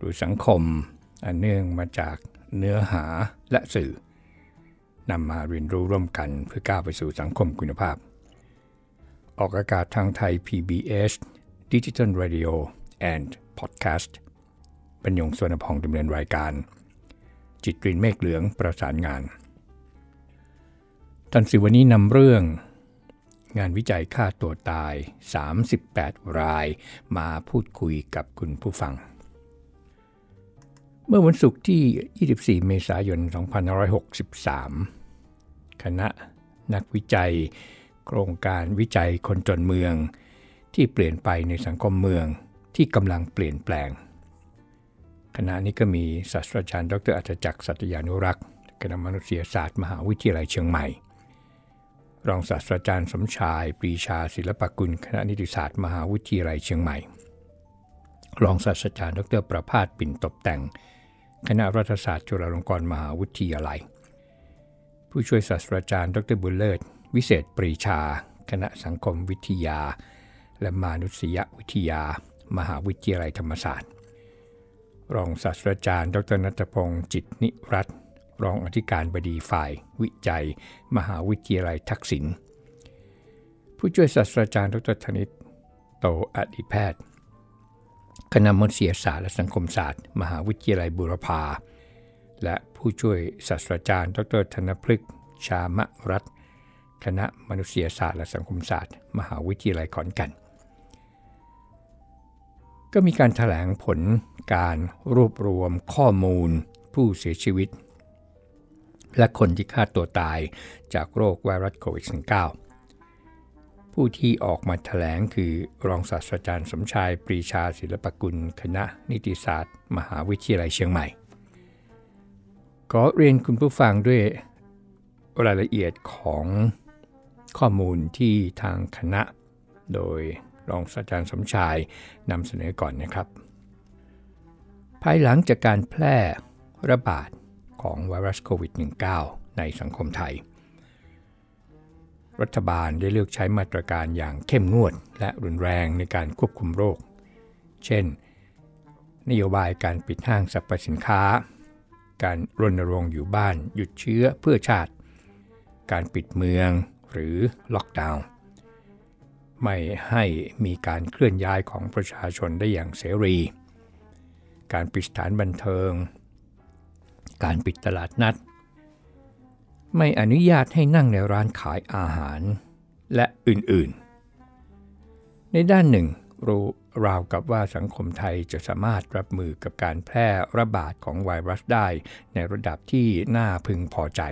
หรือสังคม อันเนื่องมาจากเนื้อหาและสื่อนำมาเรียนรู้ร่วมกันเพื่อก้าวไปสู่สังคมคุณภาพ ออกอากาศทางไทย PBS Digital Radio and Podcast บรรยงสวนพองดำเนินรายการ จิตกรีนเมฆเหลืองประสานงานทันสิวันนี้นำเรื่องงานวิจัยฆ่าตัวตาย 38 ราย มาพูดคุยกับคุณผู้ฟัง เมื่อวันศุกร์ที่ 24 เมษายน 2563 คณะนักวิจัย โครงการวิจัยคนจนเมือง ที่เปลี่ยนไปในสังคมเมืองที่กำลังเปลี่ยนแปลง คณะนี้ก็มีศาสตราจารย์ ดรอัจจักรสัตยานุรักษ์คณะมนุษยศาสตร์ มหาวิทยาลัยเชียงใหม่ รองศาสตราจารย์สมชาย ปรีชาศิลปกุล คณะนิติศาสตร์ มหาวิทยาลัยเชียงใหม่ รองศาสตราจารย์ ดรประภาสปิ่นตบแต่ง คณะรัฐศาสตร์จุฬาลงกรณ์มหาวิทยาลัย ผู้ช่วยศาสตราจารย์ดรบุญเลิศ วิเศษปรีชา คณะสังคมวิทยา และมนุษยวิทยา มหาวิทยาลัยธรรมศาสตร์ รองศาสตราจารย์ ดรนัทพงศ์จิตนิรัตรองอธิการบดีฝ่าย วิจัย มหาวิทยาลัยทักษิณผู้ช่วยศาสตราจารย์ ดรธนิตโตอดิแพทย์ คณะมนุษยศาสตร์และสังคมศาสตร์ มหาวิทยาลัยบุรพา และผู้ช่วยศาสตราจารย์ ดรธนพฤกษ์ชามรัตคณะมนุษยศาสตร์และสังคมศาสตร์ มหาวิทยาลัยขอนแก่น ก็มีการถแถลงผลการรวบรวมข้อมูลผู้เสียชีวิต และคนที่ฆ่าตัวตายจากโรคไวรัสโควิด -19 ผู้ที่ออกมาแถลงคือรองศาสตราจารย์สมชายปรีชาศิลปกุล คณะนิติศาสตร์ มหาวิทยาลัยเชียงใหม่ก็เรียนคุณผู้ฟังด้วยรายละเอียดของข้อมูลที่ทางคณะ โดยรองศาสตราจารย์สมชายนำเสนอก่อนนะครับ ภายหลังจากการแพร่ระบาดของไวรัสโควิด -19 ในสังคมไทย รัฐบาลได้เลือกใช้มาตรการอย่างเข้มงวดและรุนแรงในการควบคุมโรค เช่น นโยบายการปิดห้างสรรพสินค้า การรณรงค์อยู่บ้านหยุดเชื้อเพื่อชาติ การปิดเมืองหรือล็อกดาวน์ไม่ให้มีการเคลื่อนย้ายของประชาชนได้อย่างเสรี การปิดสถานบันเทิง การปิดตลาดนัด ไม่อนุญาตให้นั่งในร้านขายอาหาร และอื่นๆ ในด้านหนึ่งรู้ราวกับว่าสังคมไทยจะสามารถรับมือกับการแพร่ระบาดของไวรัสได้ ในระดับที่น่าพึงพอใจ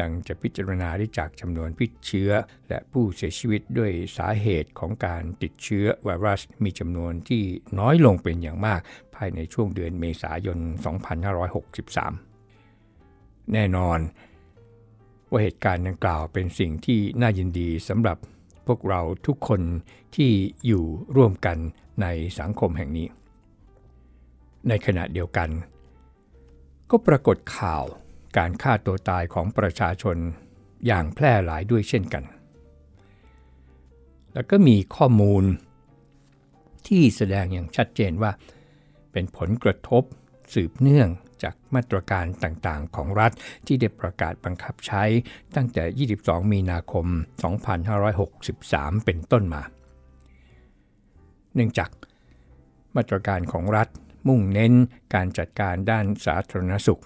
ดังจะพิจารณาได้จากจำนวนผู้เชื้อ และผู้เสียชีวิตด้วยสาเหตุของการติดเชื้อไวรัสมีจำนวนที่น้อยลงเป็นอย่างมาก ภายในช่วงเดือนเมษายน 2563 แน่นอน ว่าเหตุการณ์ดังกล่าวเป็นสิ่งที่น่ายินดีสำหรับพวกเราทุกคนที่อยู่ร่วมกันในสังคมแห่งนี้ ในขณะเดียวกัน ก็ปรากฏข่าวการฆ่าตัวตายของประชาชนอย่างแพร่หลายด้วยเช่นกัน แล้วก็มีข้อมูลที่แสดงอย่างชัดเจนว่า เป็นผลกระทบสืบเนื่อง จากมาตรการต่างๆ ของรัฐที่ได้ประกาศบังคับใช้ตั้งแต่ 22 มีนาคม 2563 เป็นต้นมา เนื่องจากมาตรการของรัฐมุ่งเน้นการจัดการด้านสาธารณสุข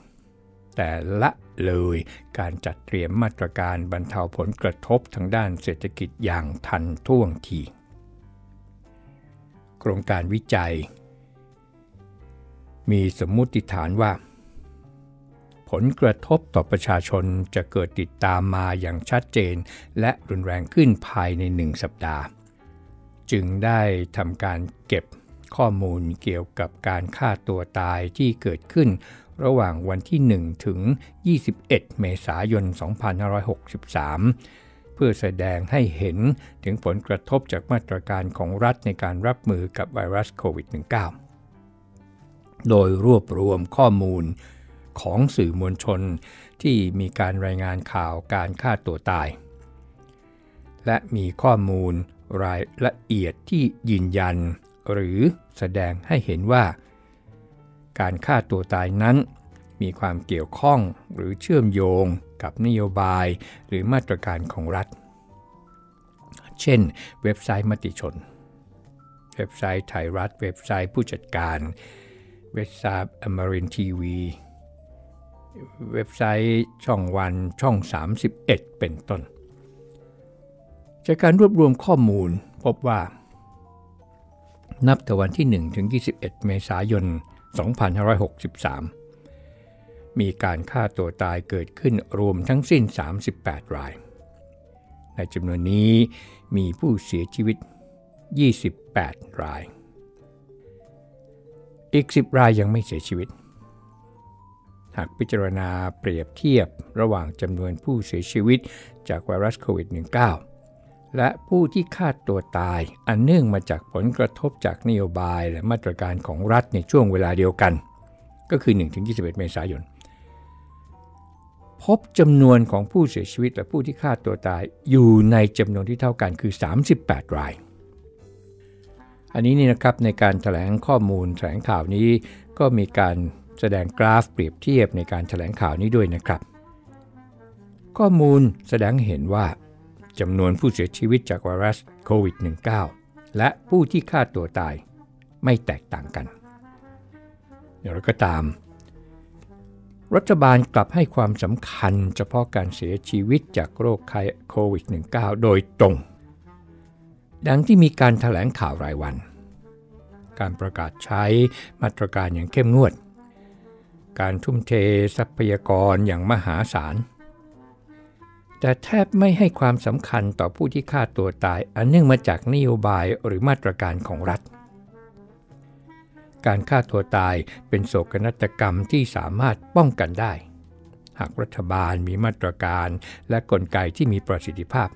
แต่ละเลยการจัดเตรียมมาตรการบรรเทาผลกระทบทางด้านเศรษฐกิจอย่างทันท่วงที โครงการวิจัย มีสมมุติฐานว่า ผลกระทบต่อประชาชนจะเกิดติดตามมาอย่างชัดเจน และรุนแรงขึ้นภายในหนึ่งสัปดาห์ จึงได้ทำการเก็บข้อมูลเกี่ยวกับการฆ่าตัวตายที่เกิดขึ้น ระหว่างวันที่ 1 ถึง 21 เมษายน 2563 เพื่อแสดงให้เห็นถึงผลกระทบจากมาตรการของรัฐในการรับมือกับไวรัสโควิด -19 โดยรวบรวมข้อมูล ของสื่อมวลชน ที่มีการรายงานข่าวการฆ่าตัวตาย และมีข้อมูลรายละเอียดที่ยืนยัน หรือแสดงให้เห็นว่า การฆ่าตัวตายนั้น มีความเกี่ยวข้องหรือเชื่อมโยงกับนโยบายหรือมาตรการของรัฐ เช่น เว็บไซต์มติชน เว็บไซต์ไทยรัฐ เว็บไซต์ผู้จัดการ เว็บไซต์อมรินทีวี เว็บไซต์ช่องวันช่อง 31 เป็นต้น จากการรวบรวมข้อมูลพบว่า นับแต่วันที่ 1 ถึง 21 เมษายน 2563 มีการฆ่าตัวตายเกิดขึ้นรวมทั้งสิ้น 38 ราย ในจำนวนนี้มีผู้เสียชีวิต 28 ราย อีก 10 รายยังไม่เสียชีวิต หากพิจารณาเปรียบเทียบระหว่างจำนวนผู้เสียชีวิตจากไวรัสโควิด -19 และผู้ที่ฆ่าตัวตายอันเนื่องมาจากผลกระทบจากนโยบายและมาตรการของรัฐในช่วงเวลาเดียวกัน ก็คือ 1-21 เมษายน พบจำนวนของผู้เสียชีวิตและผู้ที่ฆ่าตัวตายอยู่ในจำนวนที่เท่ากันคือ 38 รายอันนี้นี่นะครับในการถแถลงข้อมูลแถลงข่าวนี้ก็มีการ แสดงกราฟเปรียบเทียบในการแถลงข่าวนี้ด้วยนะครับ ข้อมูลแสดงเห็นว่าจำนวนผู้เสียชีวิตจากไวรัสโควิด -19 และผู้ที่ฆ่าตัวตายไม่แตกต่างกันอย่างไรก็ตาม รัฐบาลกลับให้ความสำคัญเฉพาะการเสียชีวิตจากโรคโควิด -19 โดยตรง ดังที่มีการถแถลงข่าวรายวัน การประกาศใช้มาตรการอย่างเข้มงวด การทุ่มเททรัพยากรอย่างมหาศาล แต่แทบไม่ให้ความสำคัญต่อผู้ที่ฆ่าตัวตายอันเนื่องมาจากนโยบายหรือมาตรการของรัฐ การฆ่าตัวตายเป็นโศกนาฏกรรมที่สามารถป้องกันได้ หากรัฐบาลมีมาตรการและกลไกที่มีประสิทธิภาพ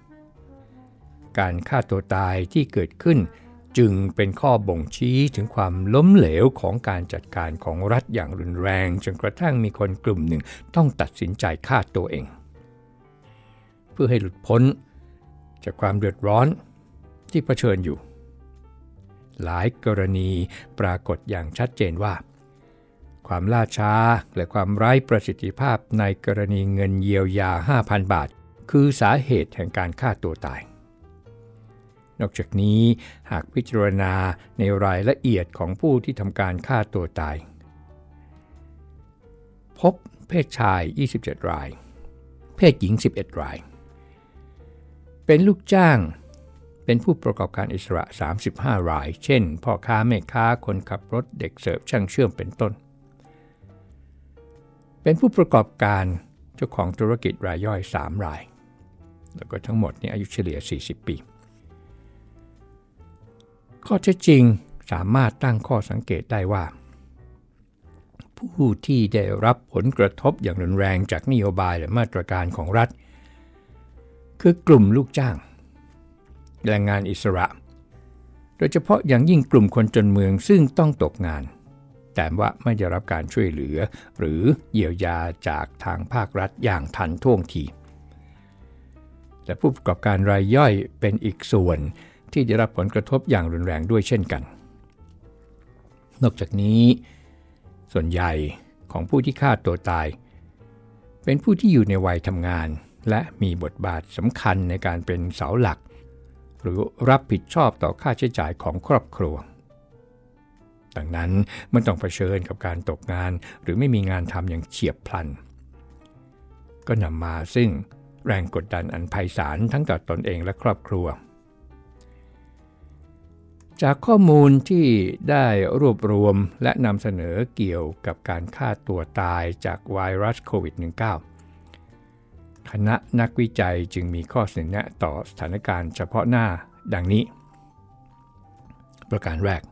การฆ่าตัวตายที่เกิดขึ้น จึงเป็นข้อบ่งชี้ถึงความล้มเหลวของการจัดการของรัฐอย่างรุนแรง จนกระทั่งมีคนกลุ่มหนึ่งต้องตัดสินใจฆ่าตัวเอง เพื่อให้หลุดพ้น จากความเดือดร้อนที่เผชิญอยู่ หลายกรณีปรากฏอย่างชัดเจนว่า ความล่าช้าและความไร้ประสิทธิภาพในกรณีเงินเยียวยา 5,000 บาท คือสาเหตุแห่งการฆ่าตัวตาย นอกจากนี้หากพิจารณาในรายละเอียดของผู้ที่ทำการฆ่าตัวตาย พบเพศชาย 27 ราย เพศหญิง 11 ราย เป็นลูกจ้างเป็นผู้ประกอบการอิสระ 35 ราย เช่น พ่อค้าแม่ค้า คนขับรถ เด็กเสิร์ฟ ช่างเชื่อม เป็นต้น เป็นผู้ประกอบการเจ้าของธุรกิจรายย่อย 3 ราย แล้วก็ทั้งหมดนี้อายุเฉลี่ย 40 ปี ข้อเท็จจริงสามารถตั้งข้อสังเกตได้ว่า ผู้ที่ได้รับผลกระทบอย่างรุนแรงจากนโยบายและมาตรการของรัฐ คือกลุ่มลูกจ้าง แรงงานอิสระ โดยเฉพาะอย่างยิ่งกลุ่มคนจนเมืองซึ่งต้องตกงาน แต่ว่าไม่ได้รับการช่วยเหลือ หรือเยียวยาจากทางภาครัฐอย่างทันท่วงทีและผู้ประกอบการรายย่อยเป็นอีกส่วน ที่ได้รับผลกระทบอย่างรุนแรงด้วยเช่นกัน นอกจากนี้ ส่วนใหญ่ของผู้ที่ฆ่าตัวตาย เป็นผู้ที่อยู่ในวัยทำงาน และมีบทบาทสำคัญในการเป็นเสาหลัก หรือรับผิดชอบต่อค่าใช้จ่ายของครอบครัว ดังนั้นมันต้องเผชิญกับการตกงาน หรือไม่มีงานทำอย่างเฉียบพลัน ก็นำมาซึ่งแรงกดดันอันไพศาลทั้งต่อตอนเองและครอบครัว จากข้อมูลที่ได้รวบรวมและนำเสนอเกี่ยวกับการฆ่าตัวตายจากไวรัสโควิด -19 คณะนักวิจัยจึงมีข้อเสนอแนะต่อสถานการณ์เฉพาะหน้าดังนี้ ประการแรก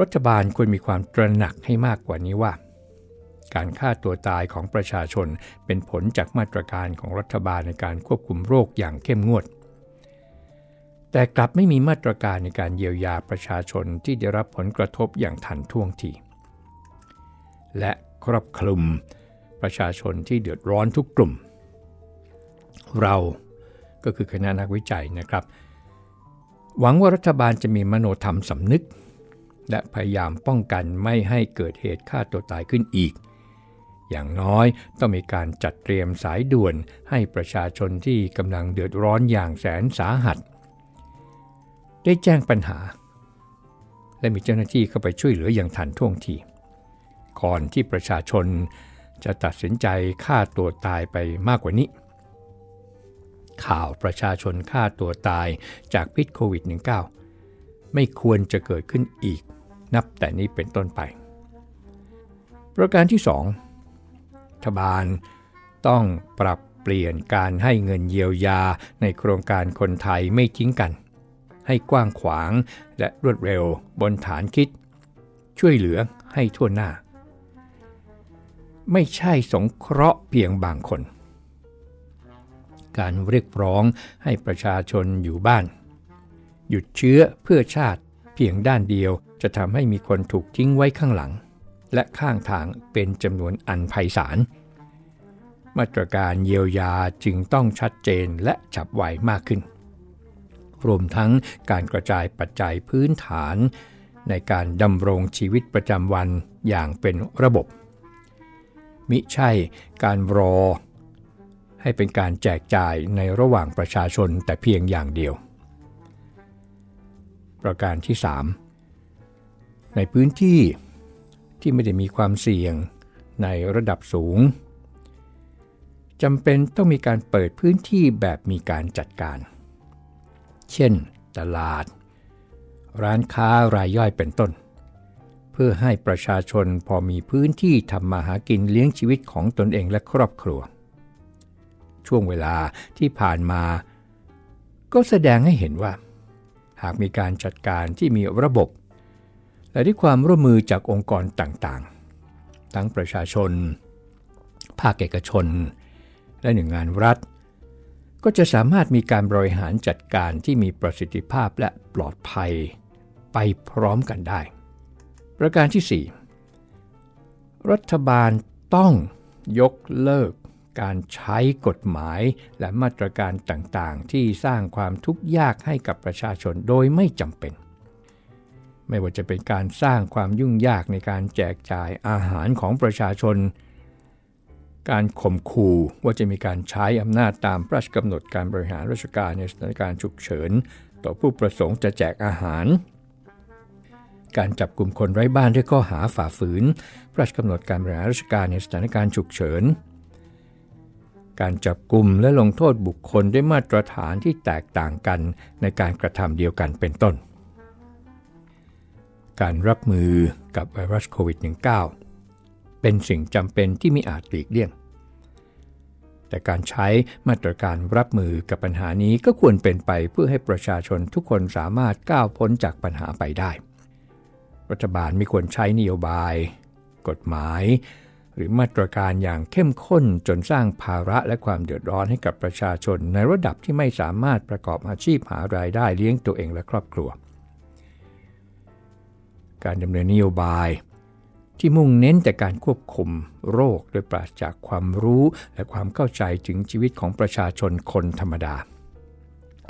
รัฐบาลควรมีความตระหนักให้มากกว่านี้ว่า การฆ่าตัวตายของประชาชนเป็นผลจากมาตรการของรัฐบาลในการควบคุมโรคอย่างเข้มงวด แต่กลับไม่มีมาตรการในการเยียวยาประชาชนที่ได้รับผลกระทบอย่างทันท่วงทีและครอบคลุมประชาชนที่เดือดร้อนทุกกลุ่ม เราก็คือคณะนักวิจัยนะครับ หวังว่ารัฐบาลจะมีมโนธรรมสำนึก และพยายามป้องกันไม่ให้เกิดเหตุฆ่าตัวตายขึ้นอีก อย่างน้อยต้องมีการจัดเตรียมสายด่วนให้ประชาชนที่กำลังเดือดร้อนอย่างแสนสาหัส ได้แจ้งปัญหา และมีเจ้าหน้าที่เข้าไปช่วยเหลืออย่างทันท่วงทีก่อนที่ประชาชนจะตัดสินใจฆ่าตัวตายไปมากกว่านี้ ข่าวประชาชนฆ่าตัวตายจากพิษโควิด -19 ไม่ควรจะเกิดขึ้นอีกนับแต่นี้เป็นต้นไป ประการที่ 2 รัฐบาลต้องปรับเปลี่ยนการให้เงินเยียวยาในโครงการคนไทยไม่ทิ้งกัน ให้กว้างขวาง และรวดเร็วบนฐานคิด ช่วยเหลือให้ทั่วหน้า ไม่ใช่สงเคราะห์เพียงบางคน การเรียกร้องให้ประชาชนอยู่บ้าน หยุดเชื้อเพื่อชาติเพียงด้านเดียวจะทำให้มีคนถูกทิ้งไว้ข้างหลัง และข้างทางเป็นจำนวนอันไพศาลมาตรการเยียวยาจึงต้องชัดเจนและฉับไวมากขึ้น รวมทั้งการกระจายปัจจัยพื้นฐาน ในการดำรงชีวิตประจำวันอย่างเป็นระบบ มิใช่การรอ ให้เป็นการแจกจ่ายในระหว่างประชาชนแต่เพียงอย่างเดียว ประการที่ 3 ในพื้นที่ที่ไม่ได้มีความเสี่ยงในระดับสูงจำเป็นต้องมีการเปิดพื้นที่แบบมีการจัดการ เช่น ตลาด ร้านค้ารายย่อยเป็นต้น เพื่อให้ประชาชนพอมีพื้นที่ทำมาหากินเลี้ยงชีวิตของตนเองและครอบครัว ช่วงเวลาที่ผ่านมา ก็แสดงให้เห็นว่า หากมีการจัดการที่มีระบบ และด้วยความร่วมมือจากองค์กรต่างๆ ทั้งประชาชน ภาคเอกชน และหน่วยงานรัฐ ก็จะสามารถมีการบริหารจัดการที่มีประสิทธิภาพและปลอดภัยไปพร้อมกันได้ ประการที่ 4 รัฐบาลต้องยกเลิกการใช้กฎหมายและมาตรการต่างๆ ที่สร้างความทุกข์ยากให้กับประชาชนโดยไม่จำเป็น ไม่ว่าจะเป็นการสร้างความยุ่งยากในการแจกจ่ายอาหารของประชาชน การข่มขู่ว่าจะมีการใช้อำนาจตามพระราชกำหนดการบริหารราชการในสถานการณ์ฉุกเฉิน ต่อผู้ประสงค์จะแจกอาหาร การจับกลุ่มคนไร้บ้านด้วยข้อหาฝ่าฝืน พระราชกำหนดการบริหารราชการในสถานการณ์ฉุกเฉิน การจับกลุ่มและลงโทษบุคคลด้วยมาตรฐานที่แตกต่างกันในการกระทำเดียวกันเป็นต้น การรับมือกับไวรัสโควิด -19 เป็นสิ่งจำเป็นที่ไม่อาจหลีกเลี่ยง แต่การใช้มาตรการรับมือกับปัญหานี้ก็ควรเป็นไปเพื่อให้ประชาชนทุกคนสามารถก้าวพ้นจากปัญหาไปได้ รัฐบาลไม่ควรใช้นโยบาย กฎหมาย หรือมาตรการอย่างเข้มข้นจนสร้างภาระและความเดือดร้อนให้กับประชาชนในระดับที่ไม่สามารถประกอบอาชีพหารายได้เลี้ยงตัวเองและครอบครัว การดำเนินนโยบาย ที่มุ่งเน้นแต่การควบคุมโรคโดยปราศจากความรู้และความเข้าใจถึงชีวิตของประชาชนคนธรรมดา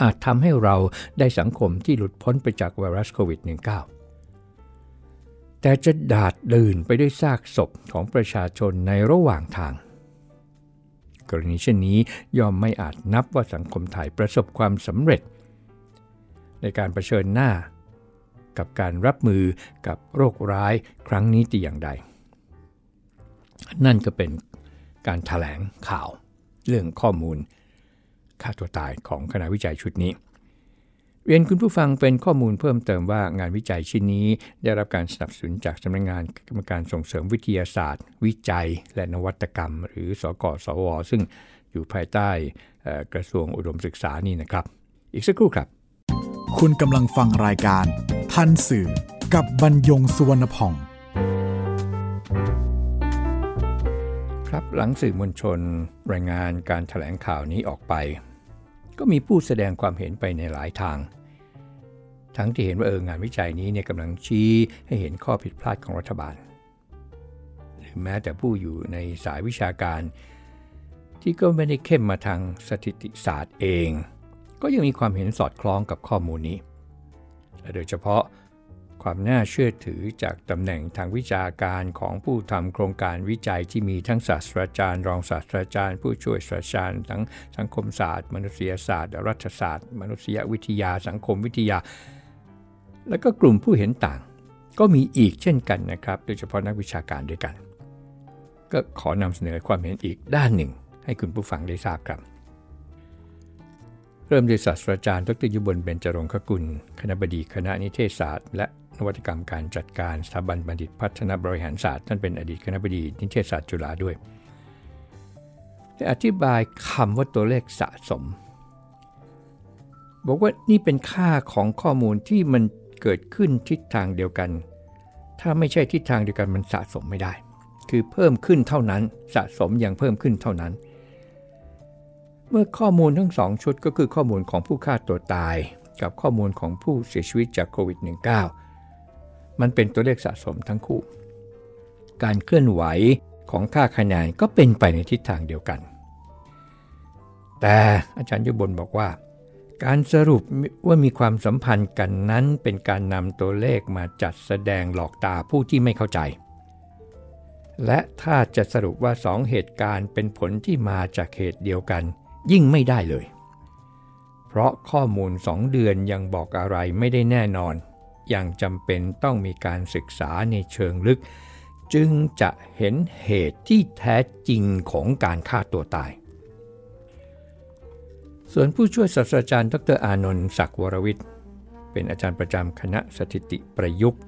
อาจทำให้เราได้สังคมที่หลุดพ้นไปจากไวรัสโควิด -19 แต่จะดาดดื่นไปด้วยซากศพของประชาชนในระหว่างทาง กรณีเช่นนี้ย่อมไม่อาจนับว่าสังคมไทยประสบความสำเร็จ ในการรเผชิญหน้า กับการรับมือกับโรคร้ายครั้งนี้แต่อย่างใด นั่นก็เป็นการถแถลงข่าว เรื่องข้อมูลฆ่าตัวตายของคณะวิจัยชุดนี้เรียนคุณผู้ฟังเป็นข้อมูลเพิ่มเติมว่างานวิจัยชิ้นนี้ ได้รับการสนับสนุนจากสำนักงงานกรรมการส่งเสริมวิทยาศาสตร์ วิจัย และนวัตกรรม หรือสกสว ซึ่งอยู่ภายใต้กระทรวงอุดมศึกษานี่นะครับ อีกสักครู่ครับ คุณกำลังฟังรายการ ทันสื่อกับบรรยงสุวรรณพ่อง ครับหลังสื่อมวลชนรายงานการถแถลงข่าวนี้ออกไป ก็มีผู้แสดงความเห็นไปในหลายทาง ทั้งที่เห็นว่าเอองานวิจัยนี้เนี่ยกำลังชี้ให้เห็นข้อผิดพลาดของรัฐบาล หรือแม้แต่ผู้อยู่ในสายวิชาการ ที่ก็ไม่ได้เข้มมาทางสถิติศาสตร์เอง ก็ยังมีความเห็นสอดคล้องกับข้อมูลนี้ และโดยเฉพาะความน่าเชื่อถือจากตำแหน่งทางวิชาการของผู้ทำโครงการวิจัยที่มีทั้งศาสตราจารย์ รองศาสตราจารย์ ผู้ช่วยศาสตราจารย์ทั้งสังคมศาสตร์ มนุษยศาสตร์ รัฐศาสตร์ มนุษยวิทยา สังคมวิทยา และก็กลุ่มผู้เห็นต่าง ก็มีอีกเช่นกันนะครับ โดยเฉพาะนักวิชาการด้วยกัน ก็ขอนำเสนอความเห็นอีกด้านหนึ่ง ให้คุณผู้ฟังได้ทราบครับ เริ่มโดยศาสตราจารย์ดรยุบลเบญจรงคกุล คณะบดีคณะนิเทศศาสตร์ และนวัตกรรมการจัดการสถาบันบัณฑิตพัฒนาบริหารศาสตร์ท่านเป็นอดีตคณะบดีนิเทศศาสตร์จุฬาด้วยได้อธิบายคำว่าตัวเลขสะสม บอกว่านี่เป็นค่าของข้อมูลที่มันเกิดขึ้นทิศทางเดียวกัน ถ้าไม่ใช่ทิศทางเดียวกันมันสะสมไม่ได้ คือเพิ่มขึ้นเท่านั้นสะสมอย่างเพิ่มขึ้นเท่านั้น เมื่อข้อมูลทั้งสองชุดก็คือข้อมูลของผู้ฆ่าตัวตาย กับข้อมูลของผู้เสียชีวิตจากโควิด -19 มันเป็นตัวเลขสะสมทั้งคู่ การเคลื่อนไหวของค่าคะแนนก็เป็นไปในทิศทางเดียวกัน แต่อาจารย์ยุบลบอกว่า การสรุปว่ามีความสัมพันธ์กันนั้นเป็นการนำตัวเลขมาจัดแสดงหลอกตาผู้ที่ไม่เข้าใจ และถ้าจะสรุปว่าสองเหตุการณ์เป็นผลที่มาจากเหตุเดียวกัน ยิ่งไม่ได้เลย เพราะข้อมูล 2 เดือนยังบอกอะไรไม่ได้แน่นอน ยังจำเป็นต้องมีการศึกษาในเชิงลึก จึงจะเห็นเหตุที่แท้จริงของการฆ่าตัวตาย ส่วนผู้ช่วยศาสตราจารย์ดรอานนท์ศักวรวิทย์ เป็นอาจารย์ประจำคณะสถิติประยุกต์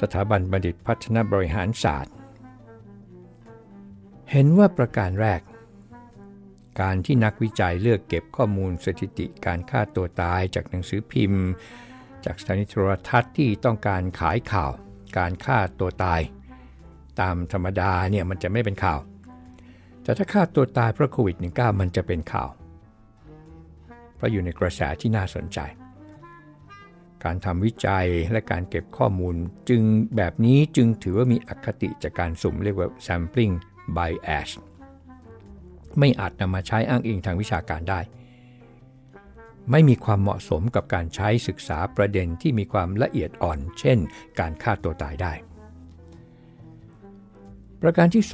สถาบันบัณฑิตพัฒนาบริหารศาสตร์ เห็นว่าประการแรก การที่นักวิจัยเลือกเก็บข้อมูลสถิติการฆ่าตัวตายจากหนังสือพิมพ์ จากสถานีโทรทัศน์ที่ต้องการขายข่าว การฆ่าตัวตาย ตามธรรมดาเนี่ยมันจะไม่เป็นข่าว แต่ถ้าฆ่าตัวตายเพราะโควิด -19 มันจะเป็นข่าว เพราะอยู่ในกระแสที่น่าสนใจ การทำวิจัยและการเก็บข้อมูลจึงแบบนี้จึงถือว่ามีอคติจากการสุ่มเรียกว่า sampling bias ไม่อาจนำมาใช้อ้างอิงทางวิชาการได้ ไม่มีความเหมาะสมกับการใช้ศึกษาประเด็นที่มีความละเอียดอ่อน เช่น การฆ่าตัวตายได้ ประการที่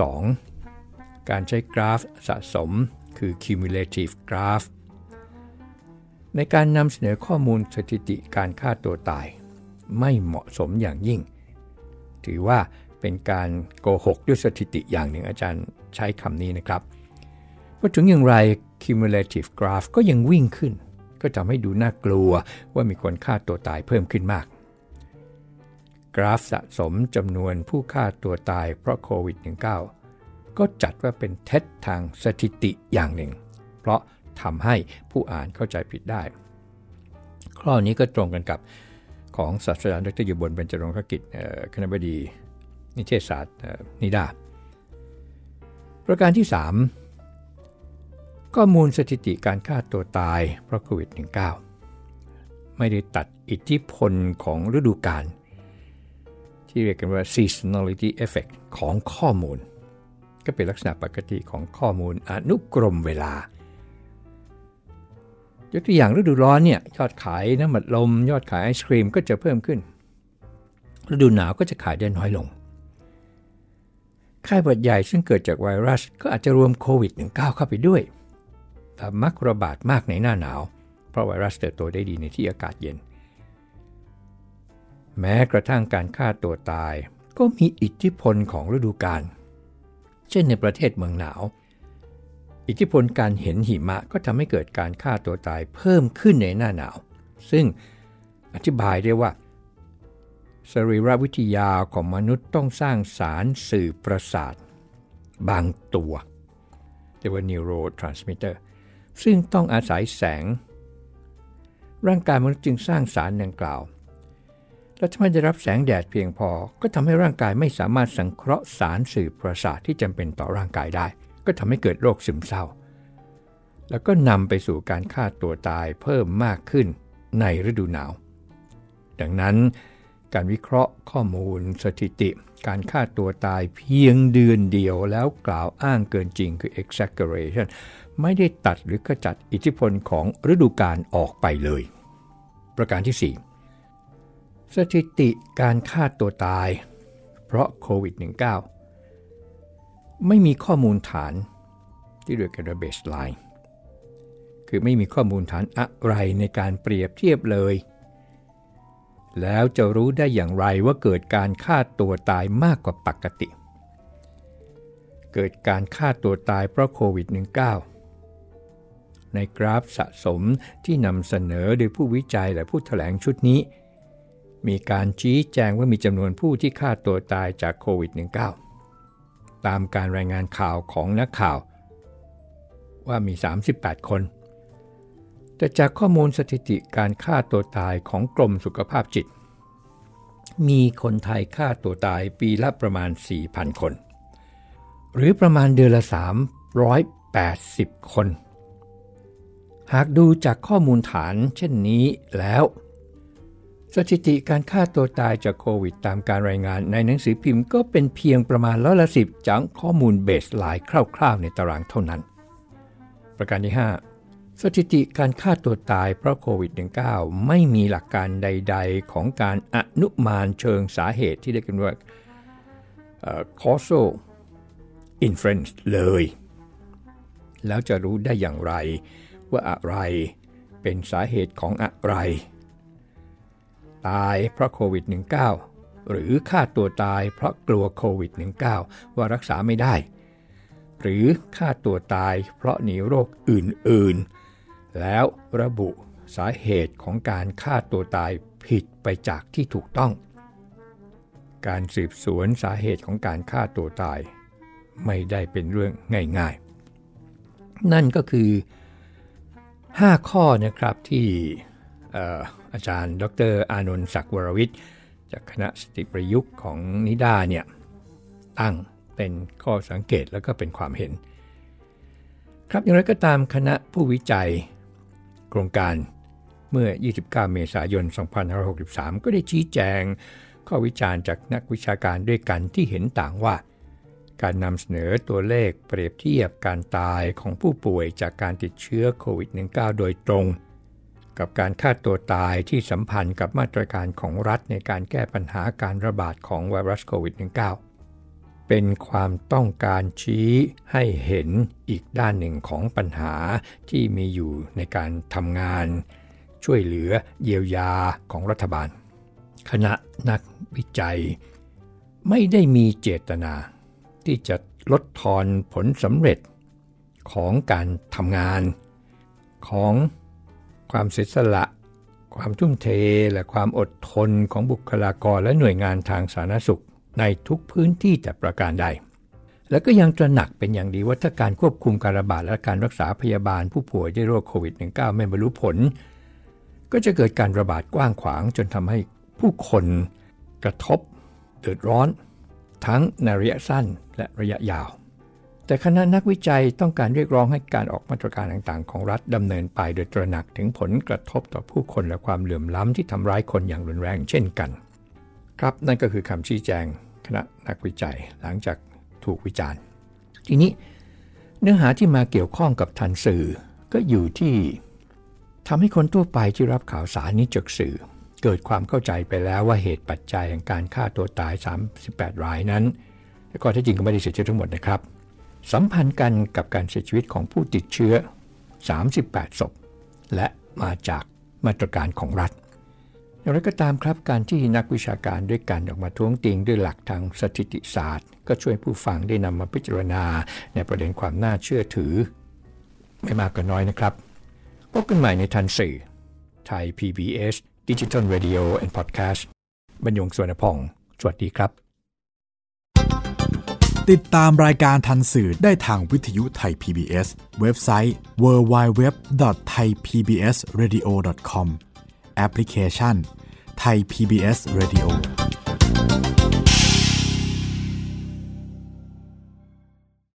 2 การใช้กราฟสะสมคือ cumulative graph ในการนำเสนอข้อมูลสถิติการฆ่าตัวตาย ไม่เหมาะสมอย่างยิ่ง ถือว่าเป็นการโกหกด้วยสถิติอย่างหนึ่งอาจารย์ใช้คำนี้นะครับ ว่าถึงอย่างไร cumulative graph ก็ยังวิ่งขึ้น ก็ทำให้ดูน่ากลัวว่ามีคนฆ่าตัวตายเพิ่มขึ้นมาก กราฟสะสมจำนวนผู้ฆ่าตัวตายเพราะโควิด -19 ก็จัดว่าเป็นเท็จทางสถิติอย่างหนึ่ง เพราะทำให้ผู้อ่านเข้าใจผิดได้ ข้อนี้ก็ตรงกันกับของศาสตราจารย์ดรยุบลเบญจรงคกิจคณะบดี นิเทศศาสตร์นิดา ประการที่ 3 ข้อมูลสถิติการฆ่าตัวตายเพราะโควิด -19 ไม่ได้ตัดอิทธิพลของฤดูกาลที่เรียกกันว่า seasonality effect ของข้อมูล ก็เป็นลักษณะปกติของข้อมูลอนุกรมเวลายกตัวอย่างฤดูร้อนเนี่ยยอดขายน้ำมันลม ยอดขายไอศครีมก็จะเพิ่มขึ้น ฤดูหนาวก็จะขายได้น้อยลงไข้หวัดใหญ่ซึ่งเกิดจากไวรัสก็อาจจะรวมโควิด -19 เข้าไปด้วย มักระบาดมากในหน้าหนาว เพราะไวรัสเติบโตได้ดีในที่อากาศเย็น แม้กระทั่งการฆ่าตัวตายก็มีอิทธิพลของฤดูกาล เช่นในประเทศเมืองหนาว อิทธิพลการเห็นหิมะก็ทำให้เกิดการฆ่าตัวตายเพิ่มขึ้นในหน้าหนาว ซึ่งอธิบายได้ว่า สรีรวิทยาของมนุษย์ต้องสร้างสารสื่อประสาท บางตัวเรียกว่า neurotransmitter ซึ่งต้องอาศัยแสง ร่างกายมนุษย์จึงสร้างสารดังกล่าว และถ้าไม่ได้รับแสงแดดเพียงพอ ก็ทำให้ร่างกายไม่สามารถสังเคราะห์สารสื่อประสาทที่จำเป็นต่อร่างกายได้ ก็ทำให้เกิดโรคซึมเศร้า แล้วก็นำไปสู่การฆ่าตัวตายเพิ่มมากขึ้นในฤดูหนาว ดังนั้นการวิเคราะห์ข้อมูลสถิติ การฆ่าตัวตายเพียงเดือนเดียวแล้วกล่าวอ้างเกินจริงคือ exaggeration ไม่ได้ตัดหรือขจัดอิทธิพลของฤดูกาลออกไปเลย ประการที่ 4 สถิติการฆ่าตัวตาย เพราะโควิด -19 ไม่มีข้อมูลฐานที่เรียกกันว่าเบสไลน์คือไม่มีข้อมูลฐานอะไรในการเปรียบเทียบเลย แล้วจะรู้ได้อย่างไรว่าเกิดการฆ่าตัวตายมากกว่าปกติ เกิดการฆ่าตัวตายเพราะโควิด -19 ในกราฟสะสมที่นำเสนอโดยผู้วิจัยและผู้ถแถลงชุดนี้ มีการชี้แจงว่ามีจำนวนผู้ที่ฆ่าตัวตายจากโควิด -19 ตามการรายงานข่าวของนักข่าว ว่ามี 38 คน แต่จากข้อมูลสถิติการฆ่าตัวตายของกรมสุขภาพจิต มีคนไทยฆ่าตัวตายปีละประมาณ 4,000 คน หรือประมาณเดือนละ 380 คน หากดูจากข้อมูลฐานเช่นนี้แล้ว สถิติการฆ่าตัวตายจากโควิดตามการรายงานในหนังสือพิมพ์ก็เป็นเพียงประมาณร้อยละสิบจากข้อมูลเบสไลน์คร่าวๆในตารางเท่านั้น ประการที่ 5 สถิติการฆ่าตัวตายเพราะโควิด -19 ไม่มีหลักการใด ๆ ของการอนุมานเชิงสาเหตุที่เรียกกันว่า causal inference เลย แล้วจะรู้ได้อย่างไร ว่าอะไรเป็นสาเหตุของอะไร ตายเพราะโควิด -19 หรือฆ่าตัวตายเพราะกลัวโควิด -19 ว่ารักษาไม่ได้ หรือฆ่าตัวตายเพราะหนีโรคอื่นๆ แล้วระบุสาเหตุของการฆ่าตัวตายผิดไปจากที่ถูกต้อง การสืบสวนสาเหตุของการฆ่าตัวตาย ไม่ได้เป็นเรื่องง่าย ๆ นั่นก็คือ 5 ข้อนะครับที่อาจารย์ ดรอานนท์ศักดิ์วรวิทย์จากคณะสติประยุกต์ของนิดาเนี่ยตั้งเป็นข้อสังเกตแล้วก็เป็นความเห็น ครับอย่างไรก็ตามคณะผู้วิจัยโครงการเมื่อ 29 เมษายน 2563 ก็ได้ชี้แจงข้อวิจารณ์จากนักวิชาการด้วยกันที่เห็นต่างว่า การนำเสนอตัวเลขเปรียบเทียบการตายของผู้ป่วยจากการติดเชื้อโควิด -19 โดยตรง กับการฆ่าตัวตายที่สัมพันธ์กับมาตรการของรัฐในการแก้ปัญหาการระบาดของไวรัสโควิด -19 เป็นความต้องการชี้ให้เห็นอีกด้านหนึ่งของปัญหาที่มีอยู่ในการทำงาน ช่วยเหลือเยียวยาของรัฐบาล คณะนักวิจัย ไม่ได้มีเจตนา ที่จะลดทอนผลสำเร็จของการทำงาน ของความเสียสละ ความทุ่มเทและความอดทนของบุคลากรและหน่วยงานทางสาธารณสุขในทุกพื้นที่แต่ประการใด แล้วก็ยังตระหนักเป็นอย่างดีว่าถ้าการควบคุมการระบาดและการรักษาพยาบาลผู้ป่วยด้วยโรคโควิด -19 ไม่บรรลุผล ก็จะเกิดการระบาดกว้างขวางจนทำให้ผู้คนกระทบเดือดร้อน ทั้งในระยะสั้นและระยะยาว แต่คณะนักวิจัยต้องการเรียกร้องให้การออกมาตรการต่างๆ ของรัฐดำเนินไปโดยตระหนักถึงผลกระทบต่อผู้คนและความเหลื่อมล้ำที่ทำร้ายคนอย่างรุนแรงเช่นกัน ครับนั่นก็คือคำชี้แจง คณะนักวิจัยหลังจากถูกวิจารณ์ ทีนี้เนื้อหาที่มาเกี่ยวข้องกับทันสื่อก็อยู่ที่ทำให้คนทั่วไปที่รับข่าวสารนี้จากสื่อ เกิดความเข้าใจไปแล้วว่าเหตุปัจจัยของการฆ่าตัวตาย 38 รายนั้น และก็ที่จริงก็ไม่ได้เสียชีวิตทั้งหมดนะครับ สัมพันธ์กันกับการเสียชีวิตของผู้ติดเชื้อ 38 ศพ และมาจากมาตรการของรัฐ อย่างไรก็ตามครับการที่นักวิชาการด้วยกันออกมาท้วงติงด้วยหลักทางสถิติศาสตร์ ก็ช่วยผู้ฟังได้นำมาพิจารณาในประเด็นความน่าเชื่อถือ ไม่มากก็น้อยนะครับ พบกันใหม่ในทันสื่อไทย PBS Digital Radio and Podcast บรรยงสวนพอง สวัสดีครับ ติดตามรายการทันสื่อได้ทางวิทยุไทย PBS เว็บไซต์ www.thaipbsradio.com แอปพลิเคชัน ThaiPBSRadio